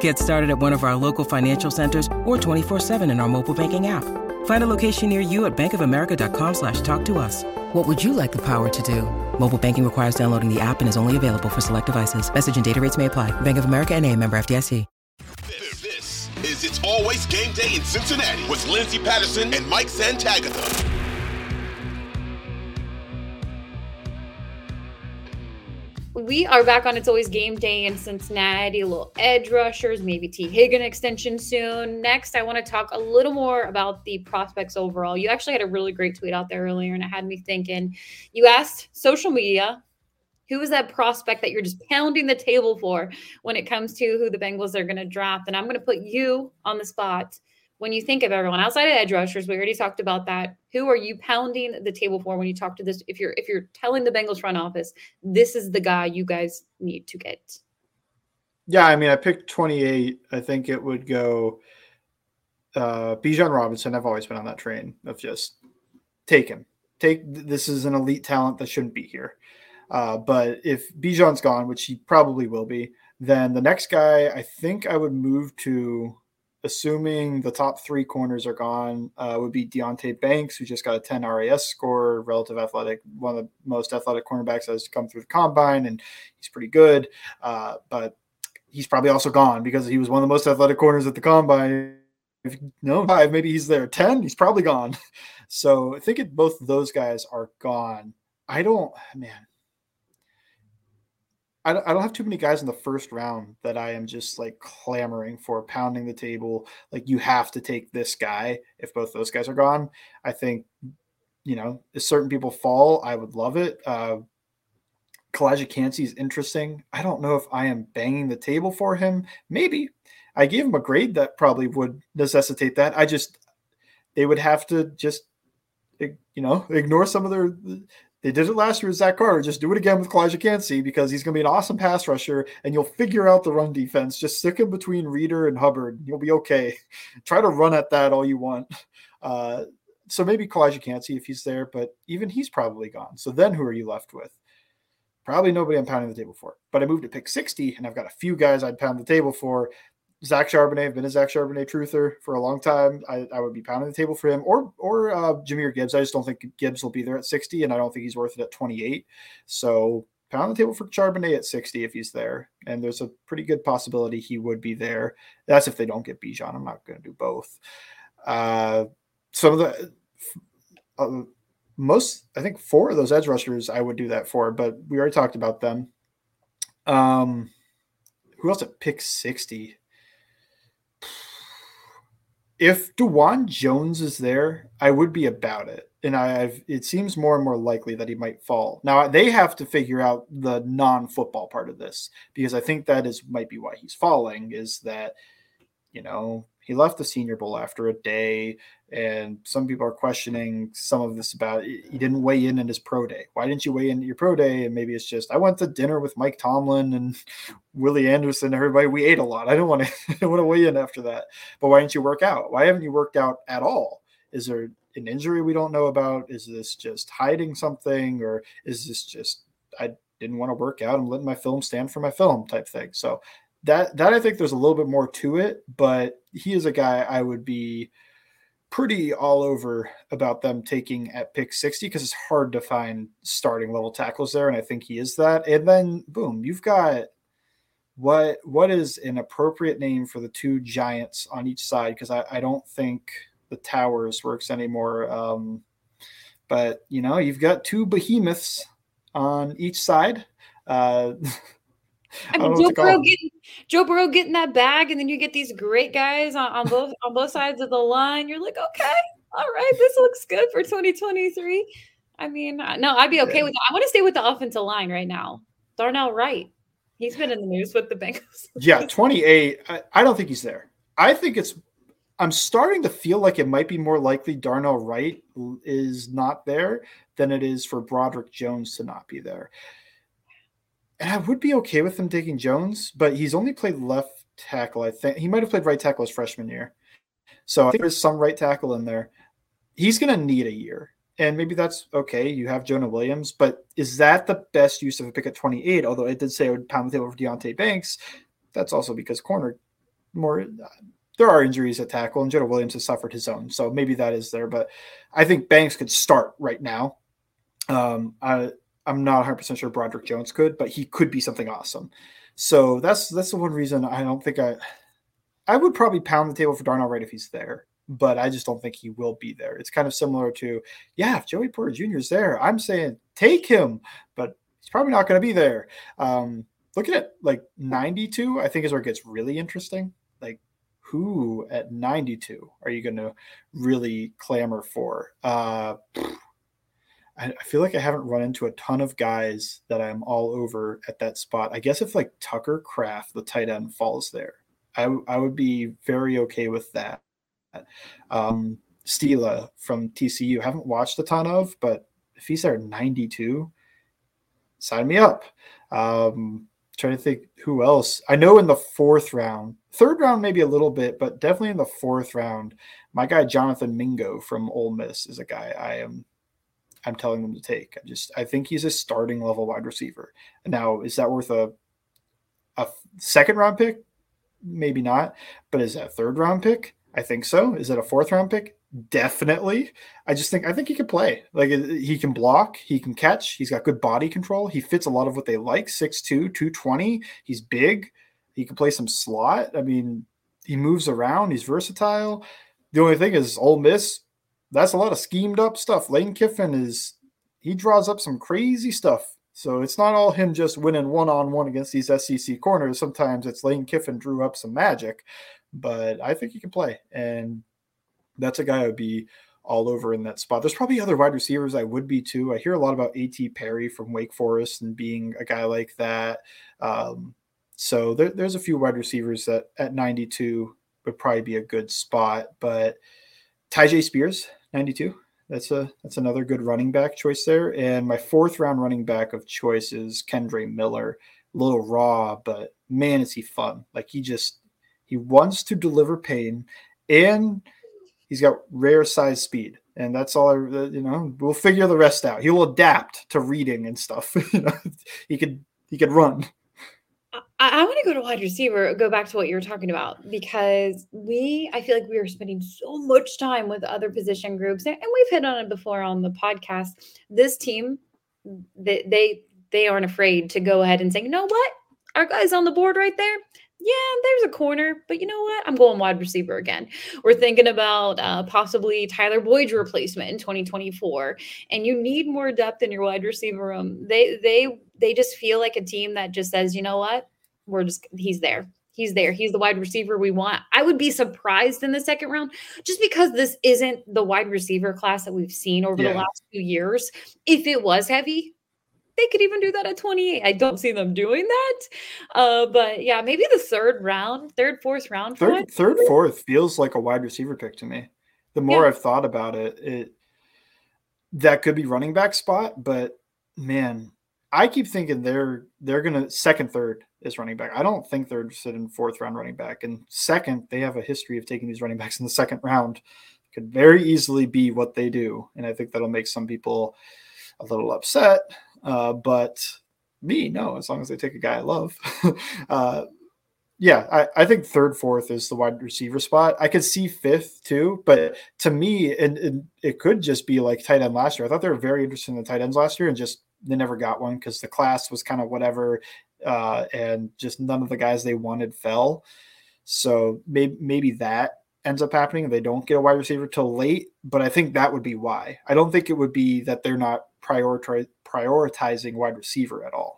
Get started at one of our local financial centers or 24-7 in our mobile banking app. Find a location near you at bankofamerica.com slash talk to us. What would you like the power to do? Mobile banking requires downloading the app and is only available for select devices. Message and data rates may apply. Bank of America and a member FDIC. This is It's Always Game Day in Cincinnati with Lindsay Patterson and Mike Santagata. We are back on It's Always Game Day in Cincinnati. Little edge rushers, maybe Tee Higgins extension soon. Next, I want to talk a little more about the prospects overall. You actually had a really great tweet out there earlier, and it had me thinking. You asked social media, who is that prospect that you're just pounding the table for when it comes to who the Bengals are going to draft? And I'm going to put you on the spot when you think of everyone outside of edge rushers, we already talked about that. Who are you pounding the table for when you talk to this? If you're if you're telling the Bengals front office, this is the guy you guys need to get. Yeah, I mean, I picked 28. I think it would go uh Bijan Robinson. I've always been on that train of just take him. Take this is an elite talent that shouldn't be here. Uh, but if Bijan's gone, which he probably will be, then the next guy I think I would move to assuming the top three corners are gone, uh, would be Deonte Banks, who just got a 10 RAS score, relative athletic, one of the most athletic cornerbacks that has come through the combine, and he's pretty good. Uh, but he's probably also gone because he was one of the most athletic corners at the combine. If no five, maybe he's there. 10, he's probably gone. So I think it, both those guys are gone. I don't, man, I don't, I don't have too many guys in the first round that I am just like clamoring for, pounding the table. Like you have to take this guy if both those guys are gone. I think, you know, if certain people fall, I would love it. Uh, Calijah Kancey is interesting. I don't know if I am banging the table for him. Maybe I gave him a grade that probably would necessitate that. I just they would have to just you know ignore some of their they did it last year with Zach Carter. Just do it again with Calijah Kancey because he's going to be an awesome pass rusher, and you'll figure out the run defense. Just stick him between Reader and Hubbard. and You'll be okay. Try to run at that all you want. Uh, so maybe Calijah Kancey if he's there, but even he's probably gone. So then who are you left with? Probably nobody I'm pounding the table for. But I moved to pick 60, and I've got a few guys I'd pound the table for. Zach Charbonnet, I've been a Zach Charbonnet truther for a long time. I, I would be pounding the table for him or or uh, Jahmyr Gibbs. I just don't think Gibbs will be there at 60, and I don't think he's worth it at 28. So pound the table for Charbonnet at 60 if he's there. And there's a pretty good possibility he would be there. That's if they don't get Bijan. I'm not going to do both. Uh, some of the uh, most, I think four of those edge rushers I would do that for, but we already talked about them. Um, who else at pick 60? If Dawand Jones is there, I would be about it. And I've it seems more and more likely that he might fall. Now they have to figure out the non-football part of this because I think that is might be why he's falling is that you know he left the Senior Bowl after a day, and some people are questioning some of this about he didn't weigh in in his pro day. Why didn't you weigh in at your pro day? And maybe it's just I went to dinner with Mike Tomlin and Willie Anderson. Everybody, we ate a lot. I don't want to. Want to weigh in after that. But why didn't you work out? Why haven't you worked out at all? Is there an injury we don't know about? Is this just hiding something, or is this just I didn't want to work out? I'm letting my film stand for my film type thing. So that that I think there's a little bit more to it, but he is a guy I would be pretty all over about them taking at pick 60 because it's hard to find starting level tackles there and I think he is that. And then boom, you've got what what is an appropriate name for the two giants on each side because I, I don't think the towers works anymore. Um, but you know, you've got two behemoths on each side. Uh, I mean, I Joe Burrow getting Joe Burrow getting that bag, and then you get these great guys on, on both on both sides of the line. You're like, okay, all right, this looks good for 2023. I mean, no, I'd be okay yeah. with that. I want to stay with the offensive line right now. Darnell Wright, he's been in the news with the Bengals. yeah, 28. I, I don't think he's there. I think it's. I'm starting to feel like it might be more likely Darnell Wright is not there than it is for Broderick Jones to not be there. And I would be okay with them taking Jones, but he's only played left tackle. I think he might have played right tackle his freshman year. So I think there's some right tackle in there. He's going to need a year. And maybe that's okay. You have Jonah Williams, but is that the best use of a pick at 28? Although it did say it would pound the table for Deonte Banks. That's also because corner more. There are injuries at tackle, and Jonah Williams has suffered his own. So maybe that is there. But I think Banks could start right now. Um, I, I'm not 100 percent sure Broderick Jones could, but he could be something awesome. So that's that's the one reason I don't think I I would probably pound the table for Darnell Wright if he's there, but I just don't think he will be there. It's kind of similar to yeah, if Joey Porter Jr. is there, I'm saying take him, but he's probably not going to be there. Um, looking at it, like 92, I think is where it gets really interesting. Like who at 92 are you going to really clamor for? Uh, I, feel like I haven't run into a ton of guys that I'm all over at that spot. I guess if like Tucker Kraft, the tight end, falls there, I, I would be very okay with that. Um, Stila from TCU, haven't watched a ton of, but if he's there 92, sign me up. Um, trying to think who else. I know in the fourth round, third round maybe a little bit, but definitely in the fourth round, my guy Jonathan Mingo from Ole Miss is a guy I am I'm telling them to take. I just I think he's a starting level wide receiver. Now, is that worth a a second round pick? Maybe not. But is that a third round pick? I think so. Is it a fourth round pick? Definitely. I just think I think he can play. Like he can block, he can catch, he's got good body control. He fits a lot of what they like. 6'2, 220. He's big. He can play some slot. I mean, he moves around, he's versatile. The only thing is Ole Miss that's a lot of schemed up stuff. Lane Kiffin is he draws up some crazy stuff. So it's not all him just winning one on one against these SEC corners. Sometimes it's Lane Kiffin drew up some magic, but I think he can play. And that's a guy I would be all over in that spot. There's probably other wide receivers I would be too. I hear a lot about A.T. Perry from Wake Forest and being a guy like that. Um, so there, there's a few wide receivers that at 92 would probably be a good spot. But Tyjae Spears, 92. That's a that's another good running back choice there. And my fourth round running back of choice is Kendre Miller. A little raw, but man, is he fun. Like he just he wants to deliver pain and he's got rare size speed. And that's all I you know, we'll figure the rest out. He'll adapt to reading and stuff. you know, he could he could run. I, I want to go to wide receiver, go back to what you were talking about, because we, I feel like we are spending so much time with other position groups, and, we've hit on it before on the podcast. This team, they, they, they aren't afraid to go ahead and say, you know what, our guy's on the board right there. Yeah, there's a corner, but you know what? I'm going wide receiver again. We're thinking about uh, possibly Tyler Boyd's replacement in 2024, and you need more depth in your wide receiver room. They they they just feel like a team that just says, you know what? We're just he's there. He's there. He's the wide receiver we want. I would be surprised in the second round just because this isn't the wide receiver class that we've seen over yeah. the last few years. If it was heavy, they could even do that at 28. I don't see them doing that. Uh, but yeah, maybe the third round, third, fourth round. Third, third, fourth feels like a wide receiver pick to me. The more yeah. I've thought about it, it that could be running back spot, but man, I keep thinking they're they're gonna second, third is running back. I don't think they're interested in fourth round running back. And second, they have a history of taking these running backs in the second round. Could very easily be what they do. And I think that'll make some people a little upset. Uh, but me, no, as long as they take a guy I love. uh, yeah, I, I think third, fourth is the wide receiver spot. I could see fifth too, but to me, and, and it could just be like tight end last year. I thought they were very interested in the tight ends last year and just they never got one because the class was kind of whatever uh, and just none of the guys they wanted fell. So maybe maybe that ends up happening. They don't get a wide receiver till late, but I think that would be why. I don't think it would be that they're not prioritizing wide receiver at all.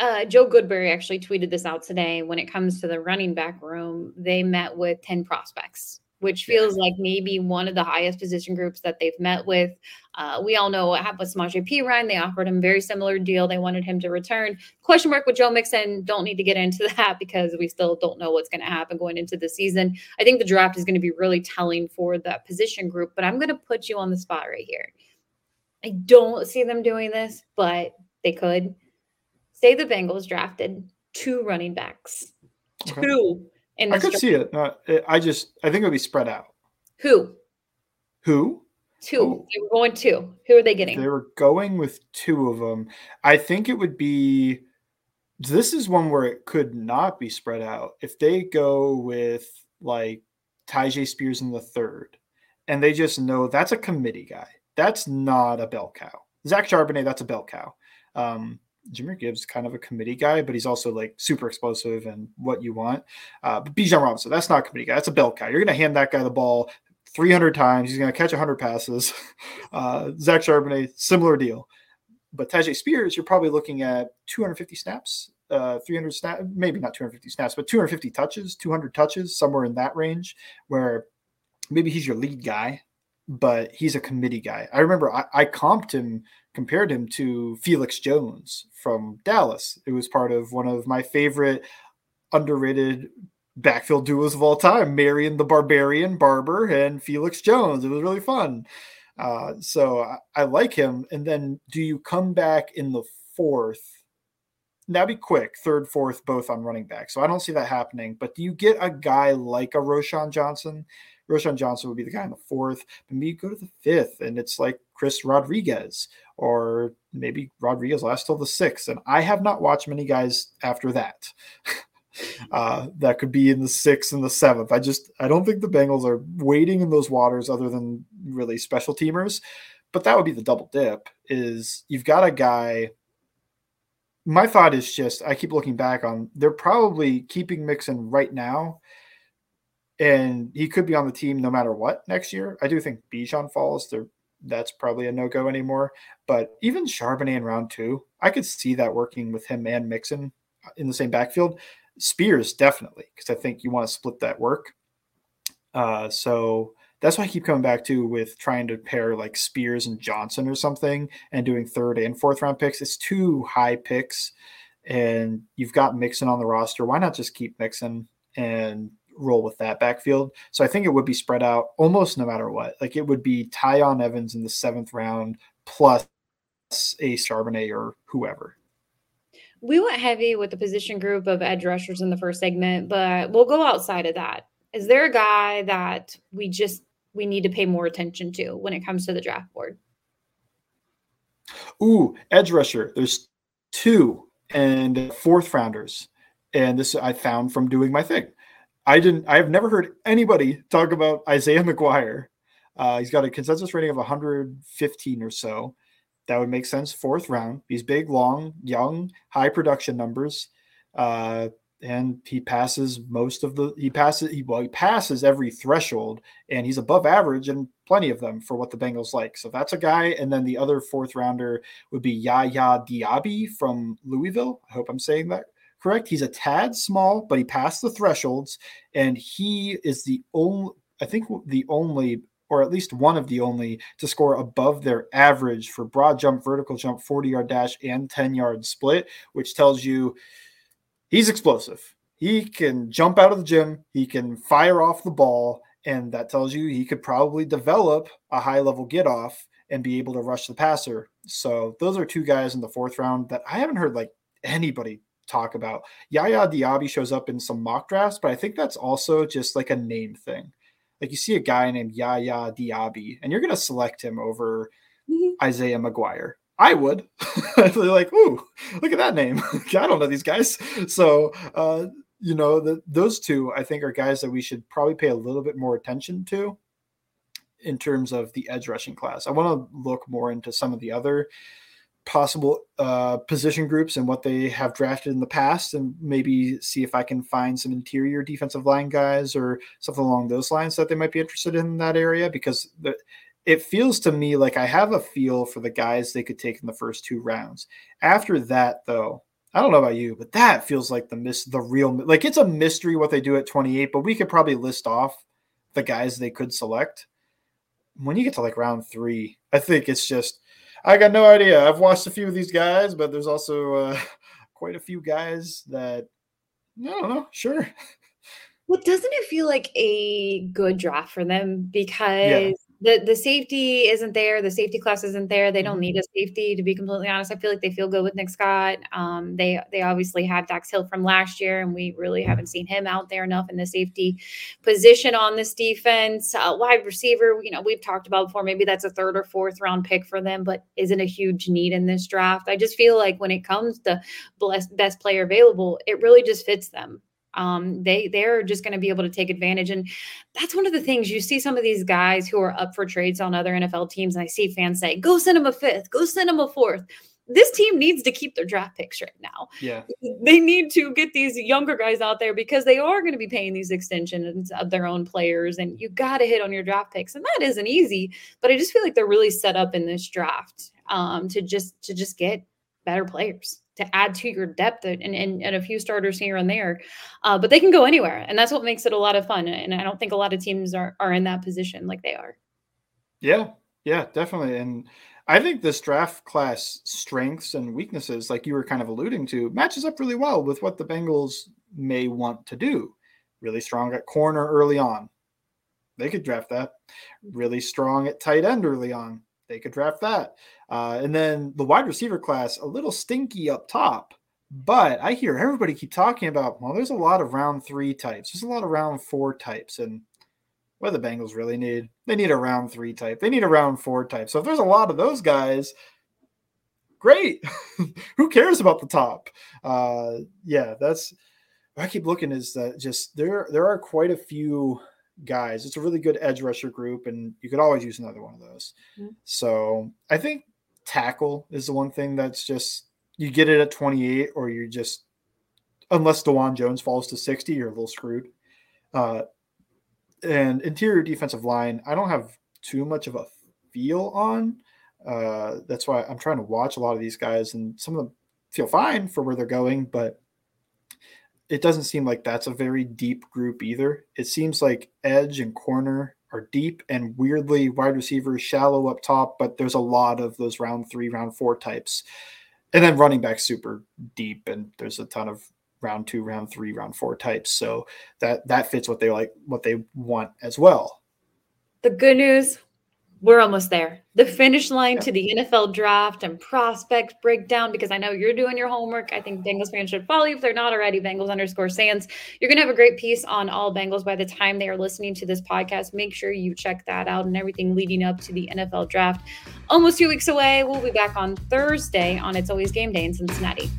Uh, Joe Goodberry actually tweeted this out today. When it comes to the running back room, they met with 10 prospects, which feels yeah. like maybe one of the highest position groups that they've met with. Uh, we all know what happened with Samaje Perine. They offered him a very similar deal. They wanted him to return. Question mark with Joe Mixon. Don't need to get into that because we still don't know what's going to happen going into the season. I think the draft is going to be really telling for that position group, but I'm going to put you on the spot right here. I don't see them doing this, but they could say the Bengals drafted two running backs, okay. two. In I could see it. Uh, I just I think it would be spread out. Who? Who? Two. Oh. They were going two. Who are they getting? They were going with two of them. I think it would be. This is one where it could not be spread out. If they go with like Tyjae Spears in the third, and they just know that's a committee guy. That's not a bell cow. Zach Charbonnet, that's a bell cow. Um, Jahmyr Gibbs kind of a committee guy, but he's also like super explosive and what you want. Uh, but Bijan Robinson, that's not a committee guy. That's a belt guy. You're going to hand that guy the ball 300 times. He's going to catch 100 passes. Uh, Zach Charbonnet, similar deal. But Tyjae Spears, you're probably looking at 250 snaps, uh, 300 snaps, maybe not 250 snaps, but 250 touches, 200 touches, somewhere in that range, where maybe he's your lead guy, but he's a committee guy. I remember I, I comped him compared him to Felix Jones from Dallas. It was part of one of my favorite underrated backfield duos of all time, Marion the Barbarian Barber and Felix Jones. It was really fun. Uh, so I, I, like him. And then do you come back in the fourth? That'd be quick, third, fourth, both on running back. So I don't see that happening. But do you get a guy like a Roschon Johnson? Roschon Johnson would be the guy in the fourth. Maybe go to the fifth, and it's like Chris Rodriguez or maybe Rodriguez last till the sixth. And I have not watched many guys after that. uh, that could be in the sixth and the seventh. I just I don't think the Bengals are waiting in those waters other than really special teamers. But that would be the double dip. Is you've got a guy. My thought is just I keep looking back on they're probably keeping Mixon right now, and he could be on the team no matter what next year. I do think Bijan falls. They're that's probably a no go anymore. But even Charbonnet in round two, I could see that working with him and Mixon in the same backfield. Spears definitely, because I think you want to split that work. Uh, so that's why I keep coming back to with trying to pair like Spears and Johnson or something and doing third and fourth round picks. It's two high picks, and you've got Mixon on the roster. Why not just keep Mixon and roll with that backfield. So I think it would be spread out almost no matter what. Like it would be Tiyon Evans in the seventh round plus a Charbonnet or whoever. We went heavy with the position group of edge rushers in the first segment, but we'll go outside of that. Is there a guy that we just we need to pay more attention to when it comes to the draft board? Ooh, edge rusher. There's two and fourth rounders. And this I found from doing my thing. I didn't. I have never heard anybody talk about Isaiah McGuire. Uh, he's got a consensus rating of 115 or so. That would make sense. Fourth round. He's big, long, young, high production numbers, uh, and he passes most of the. He passes. He, well, he passes every threshold, and he's above average and plenty of them for what the Bengals like. So that's a guy. And then the other fourth rounder would be Yaya Diaby from Louisville. I hope I'm saying that correct. He's a tad small, but he passed the thresholds, and he is the only, I think, the only, or at least one of the only, to score above their average for broad jump, vertical jump, 40 yard dash, and 10 yard split, which tells you he's explosive. He can jump out of the gym, he can fire off the ball, and that tells you he could probably develop a high level get off and be able to rush the passer. So those are two guys in the fourth round that I haven't heard like anybody talk about. Yaya Diaby shows up in some mock drafts, but I think that's also just like a name thing. Like you see a guy named Yaya Diaby, and you're going to select him over mm-hmm. Isaiah McGuire. I would. They're like, ooh, look at that name. I don't know these guys. So, uh, you know, the, those two I think are guys that we should probably pay a little bit more attention to in terms of the edge rushing class. I want to look more into some of the other possible uh, position groups and what they have drafted in the past, and maybe see if I can find some interior defensive line guys or something along those lines that they might be interested in that area because the, it feels to me like I have a feel for the guys they could take in the first two rounds. After that, though, I don't know about you, but that feels like the miss the real like it's a mystery what they do at 28, but we could probably list off the guys they could select. When you get to like round three, I think it's just I got no idea. I've watched a few of these guys, but there's also uh, quite a few guys that I don't know. Sure. Well, doesn't it feel like a good draft for them because yeah the the safety isn't there. The safety class isn't there. They don't mm-hmm. need a safety to be completely honest. I feel like they feel good with Nick Scott. Um, they they obviously have Dax Hill from last year, and we really haven't seen him out there enough in the safety position on this defense. Uh, wide receiver, you know, we've talked about before. Maybe that's a third or fourth round pick for them, but isn't a huge need in this draft. I just feel like when it comes to best best player available, it really just fits them um, they they're just going to be able to take advantage and that's one of the things you see some of these guys who are up for trades on other nfl teams and i see fans say go send them a fifth go send them a fourth this team needs to keep their draft picks right now. Yeah. They need to get these younger guys out there because they are going to be paying these extensions of their own players. And you got to hit on your draft picks. And that isn't easy, but I just feel like they're really set up in this draft um, to just to just get better players to add to your depth and, and, and a few starters here and there. Uh, but they can go anywhere. And that's what makes it a lot of fun. And I don't think a lot of teams are, are in that position like they are. Yeah. Yeah, definitely. And I think this draft class strengths and weaknesses, like you were kind of alluding to, matches up really well with what the Bengals may want to do. Really strong at corner early on. They could draft that. Really strong at tight end early on. They could draft that. Uh, and then the wide receiver class, a little stinky up top. But I hear everybody keep talking about, well, there's a lot of round three types. There's a lot of round four types. And what the Bengals really need? They need a round three type. They need a round four type. So if there's a lot of those guys, great. Who cares about the top? Uh, yeah, that's I keep looking is that just there there are quite a few guys. It's a really good edge rusher group, and you could always use another one of those. Mm-hmm. So I think tackle is the one thing that's just you get it at 28 or you're just unless Dawand Jones falls to 60, you're a little screwed. Uh, and interior defensive line, I don't have too much of a feel on. Uh, that's why I'm trying to watch a lot of these guys, and some of them feel fine for where they're going, but it doesn't seem like that's a very deep group either. It seems like edge and corner are deep and weirdly wide receivers shallow up top, but there's a lot of those round three, round four types. And then running back super deep, and there's a ton of round two, round three, round four types. So that that fits what they like, what they want as well. The good news, we're almost there. The finish line to the NFL draft and prospect breakdown, because I know you're doing your homework. I think Bengals fans should follow you if they're not already. Bengals underscore Sans. You're going to have a great piece on all Bengals by the time they are listening to this podcast. Make sure you check that out and everything leading up to the NFL draft. Almost two weeks away. We'll be back on Thursday on It's Always Game Day in Cincinnati.